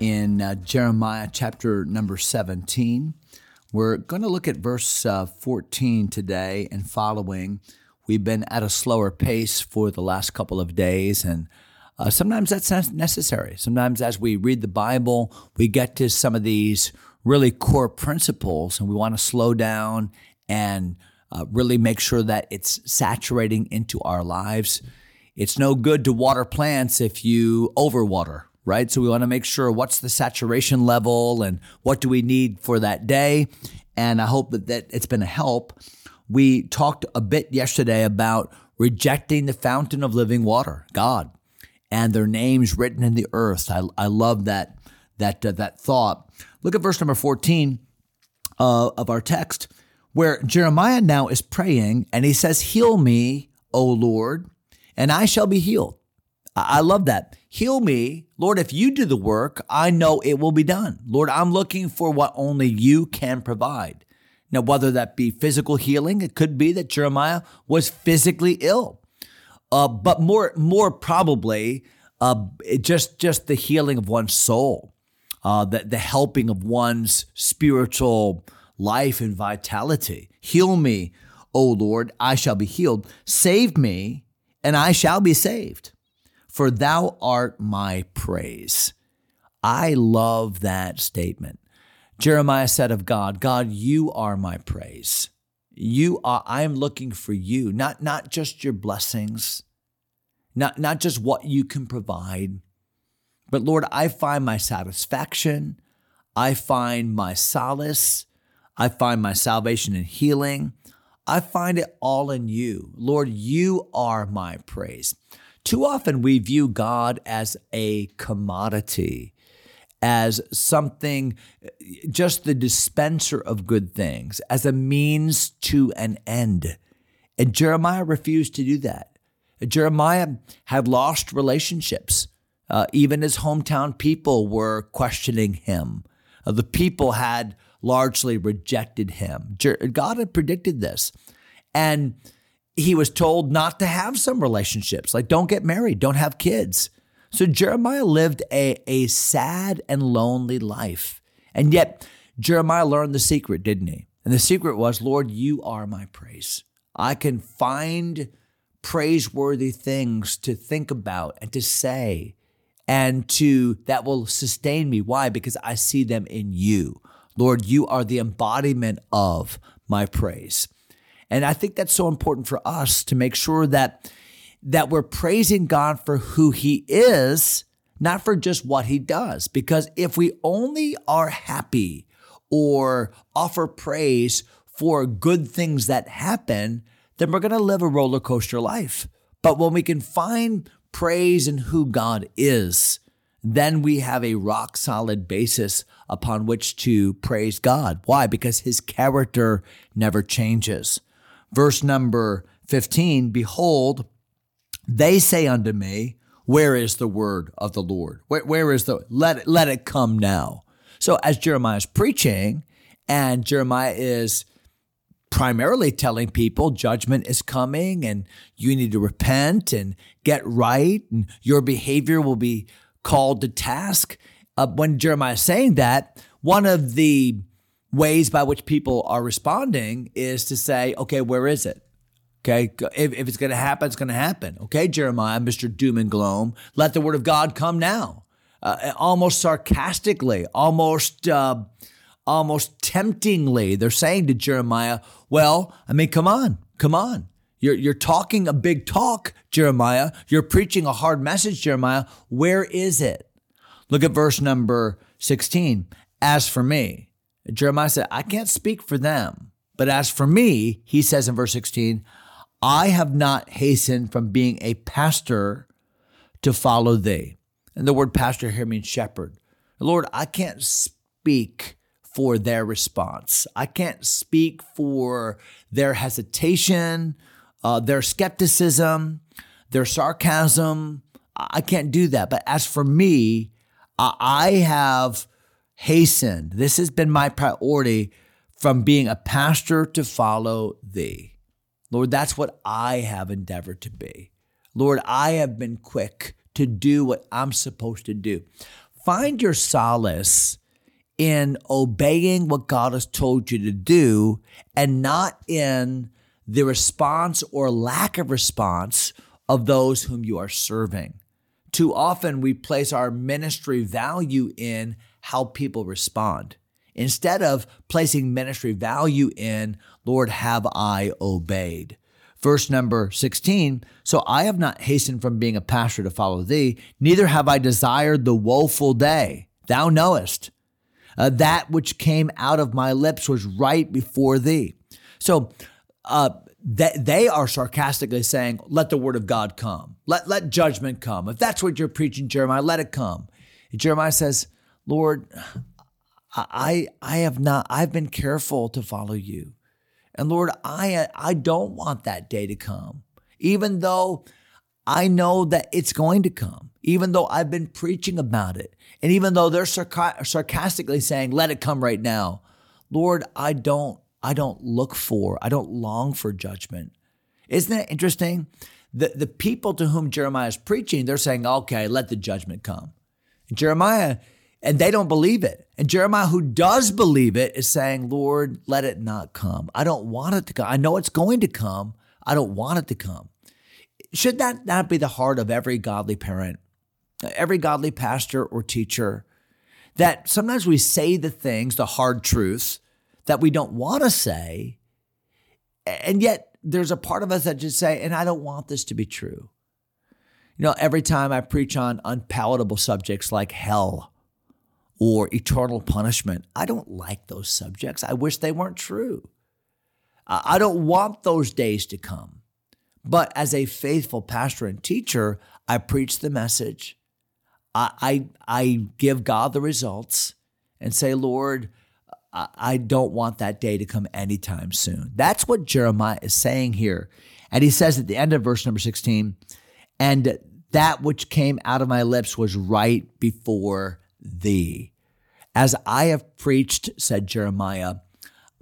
in uh, Jeremiah chapter number 17. We're going to look at verse uh, 14 today and following. We've been at a slower pace for the last couple of days, and uh, sometimes that's necessary. Sometimes, as we read the Bible, we get to some of these really core principles, and we want to slow down and uh, really make sure that it's saturating into our lives. It's no good to water plants if you overwater, right? So we want to make sure what's the saturation level and what do we need for that day. And I hope that, that it's been a help. We talked a bit yesterday about rejecting the fountain of living water, God, and their names written in the earth. I, I love that that uh, that thought. Look at verse number 14 uh, of our text, where Jeremiah now is praying, and he says, "Heal me, O Lord, and I shall be healed." I love that. Heal me. Lord, if you do the work, I know it will be done. Lord, I'm looking for what only you can provide. Now, whether that be physical healing, it could be that Jeremiah was physically ill. Uh, but more, more probably, uh, just just the healing of one's soul, uh, the the helping of one's spiritual life and vitality. Heal me, O Lord, I shall be healed. Save me, and I shall be saved for thou art my praise. I love that statement. Jeremiah said of God, God, you are my praise. You are, I am looking for you, not, not just your blessings, not, not just what you can provide, but Lord, I find my satisfaction. I find my solace. I find my salvation and healing. I find it all in you. Lord, you are my praise. Too often we view God as a commodity, as something, just the dispenser of good things, as a means to an end. And Jeremiah refused to do that. Jeremiah had lost relationships. Uh, even his hometown people were questioning him. Uh, the people had largely rejected him. Jer- God had predicted this. And he was told not to have some relationships, like don't get married, don't have kids. So Jeremiah lived a, a sad and lonely life. And yet, Jeremiah learned the secret, didn't he? And the secret was, Lord, you are my praise. I can find praiseworthy things to think about and to say and to that will sustain me. Why? Because I see them in you. Lord, you are the embodiment of my praise. And I think that's so important for us to make sure that that we're praising God for who he is, not for just what he does. Because if we only are happy or offer praise for good things that happen, then we're going to live a roller coaster life. But when we can find praise in who God is, then we have a rock solid basis upon which to praise God. Why? Because his character never changes. Verse number 15 Behold, they say unto me, Where is the word of the Lord? where, where is the, let it, let it come now. So as Jeremiah is preaching, and Jeremiah is primarily telling people judgment is coming and you need to repent and get right and your behavior will be called to task. Uh, when Jeremiah is saying that, one of the ways by which people are responding is to say, okay, where is it? Okay, if, if it's going to happen, it's going to happen. Okay, Jeremiah, Mr. Doom and Gloom, let the word of God come now. Uh, almost sarcastically, almost, uh, almost temptingly, they're saying to Jeremiah, "Well, I mean, come on, come on. You're you're talking a big talk, Jeremiah. You're preaching a hard message, Jeremiah. Where is it?" Look at verse number sixteen. As for me, Jeremiah said, I can't speak for them. But as for me, he says in verse 16, I have not hastened from being a pastor to follow thee. And the word pastor here means shepherd. Lord, I can't speak for their response. I can't speak for their hesitation, uh, their skepticism, their sarcasm. I can't do that. But as for me, I have hastened. This has been my priority from being a pastor to follow thee. Lord, that's what I have endeavored to be. Lord, I have been quick to do what I'm supposed to do. Find your solace in obeying what God has told you to do and not in the response or lack of response of those whom you are serving. Too often we place our ministry value in how people respond instead of placing ministry value in, Lord, have I obeyed? Verse number 16 So I have not hastened from being a pastor to follow thee, neither have I desired the woeful day. Thou knowest. Uh, that which came out of my lips was right before thee. So uh, they, they are sarcastically saying, Let the word of God come. Let, let judgment come. If that's what you're preaching, Jeremiah, let it come. And Jeremiah says, Lord, I, I have not, I've been careful to follow you. And Lord, I, I don't want that day to come, even though I know that it's going to come, even though I've been preaching about it. And even though they're sarc- sarcastically saying, let it come right now. Lord, I don't, I don't look for, I don't long for judgment. Isn't it interesting? The, the people to whom Jeremiah is preaching, they're saying, okay, let the judgment come. Jeremiah and they don't believe it. And Jeremiah, who does believe it, is saying, Lord, let it not come. I don't want it to come. I know it's going to come. I don't want it to come. Should that not be the heart of every godly parent, every godly pastor or teacher? That sometimes we say the things, the hard truths that we don't want to say, and yet there's a part of us that just say, and I don't want this to be true. You know, every time I preach on unpalatable subjects like hell, or eternal punishment. I don't like those subjects. I wish they weren't true. I don't want those days to come. But as a faithful pastor and teacher, I preach the message. I, I, I give God the results and say, Lord, I don't want that day to come anytime soon. That's what Jeremiah is saying here. And he says at the end of verse number 16, and that which came out of my lips was right before thee. As I have preached, said Jeremiah,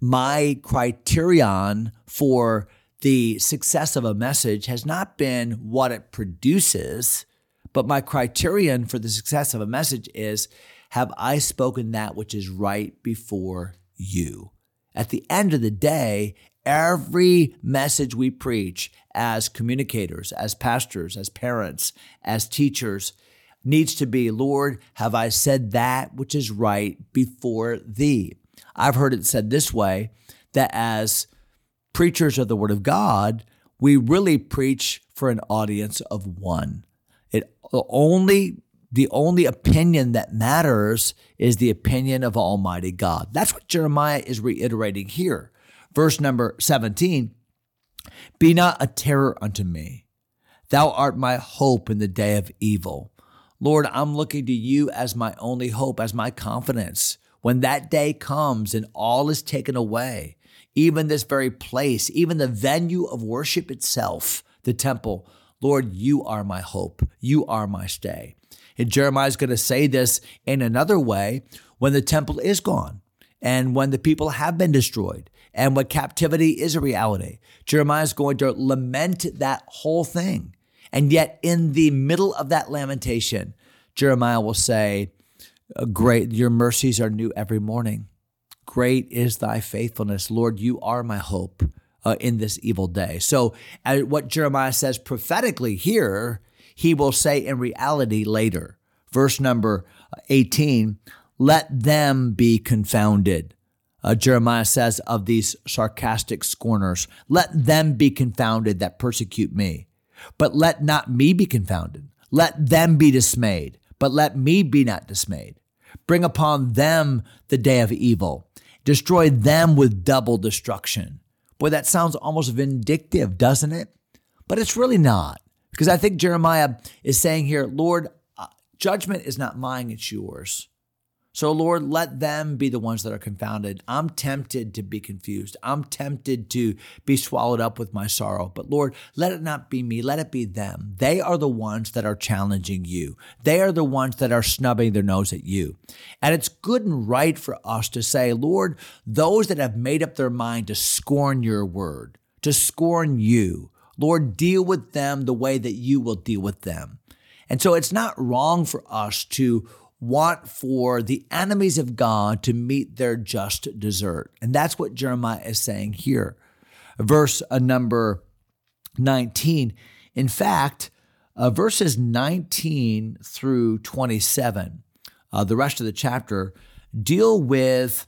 my criterion for the success of a message has not been what it produces, but my criterion for the success of a message is have I spoken that which is right before you? At the end of the day, every message we preach as communicators, as pastors, as parents, as teachers, needs to be, Lord, have I said that which is right before thee? I've heard it said this way that as preachers of the word of God, we really preach for an audience of one. It only the only opinion that matters is the opinion of Almighty God. That's what Jeremiah is reiterating here. Verse number 17 Be not a terror unto me. Thou art my hope in the day of evil. Lord, I'm looking to you as my only hope, as my confidence. When that day comes and all is taken away, even this very place, even the venue of worship itself, the temple, Lord, you are my hope. You are my stay. And Jeremiah is going to say this in another way when the temple is gone and when the people have been destroyed and when captivity is a reality. Jeremiah is going to lament that whole thing. And yet, in the middle of that lamentation, Jeremiah will say, uh, Great, your mercies are new every morning. Great is thy faithfulness. Lord, you are my hope uh, in this evil day. So, uh, what Jeremiah says prophetically here, he will say in reality later. Verse number 18 let them be confounded. Uh, Jeremiah says of these sarcastic scorners, let them be confounded that persecute me. But let not me be confounded. Let them be dismayed, but let me be not dismayed. Bring upon them the day of evil. Destroy them with double destruction. Boy, that sounds almost vindictive, doesn't it? But it's really not. Because I think Jeremiah is saying here, Lord, uh, judgment is not mine, it's yours. So, Lord, let them be the ones that are confounded. I'm tempted to be confused. I'm tempted to be swallowed up with my sorrow. But, Lord, let it not be me. Let it be them. They are the ones that are challenging you. They are the ones that are snubbing their nose at you. And it's good and right for us to say, Lord, those that have made up their mind to scorn your word, to scorn you, Lord, deal with them the way that you will deal with them. And so it's not wrong for us to want for the enemies of God to meet their just desert. And that's what Jeremiah is saying here. Verse uh, number 19. In fact, uh, verses 19 through 27, uh, the rest of the chapter, deal with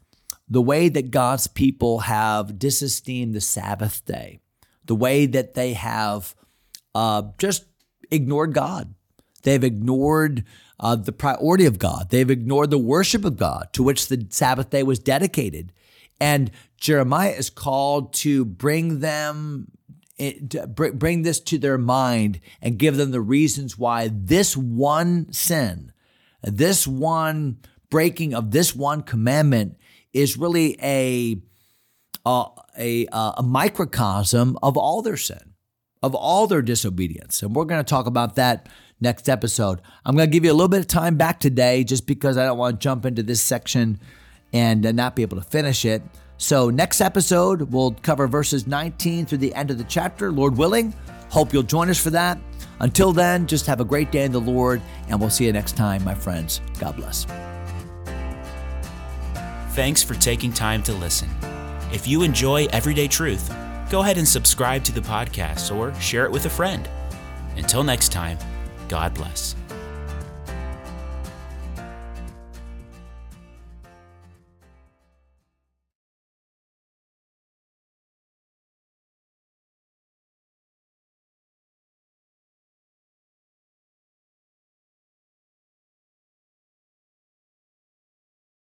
the way that God's people have disesteemed the Sabbath day, the way that they have uh, just ignored God. They've ignored uh, the priority of God. They've ignored the worship of God to which the Sabbath day was dedicated. And Jeremiah is called to bring them, eh, bring this to their mind and give them the reasons why this one sin, this one breaking of this one commandment is really a, a, a, a microcosm of all their sin, of all their disobedience. And we're going to talk about that next episode. I'm going to give you a little bit of time back today just because I don't want to jump into this section and uh, not be able to finish it. So, next episode, we'll cover verses 19 through the end of the chapter, Lord willing. Hope you'll join us for that. Until then, just have a great day in the Lord, and we'll see you next time, my friends. God bless. Thanks for taking time to listen. If you enjoy Everyday Truth, go ahead and subscribe to the podcast or share it with a friend. Until next time, God bless.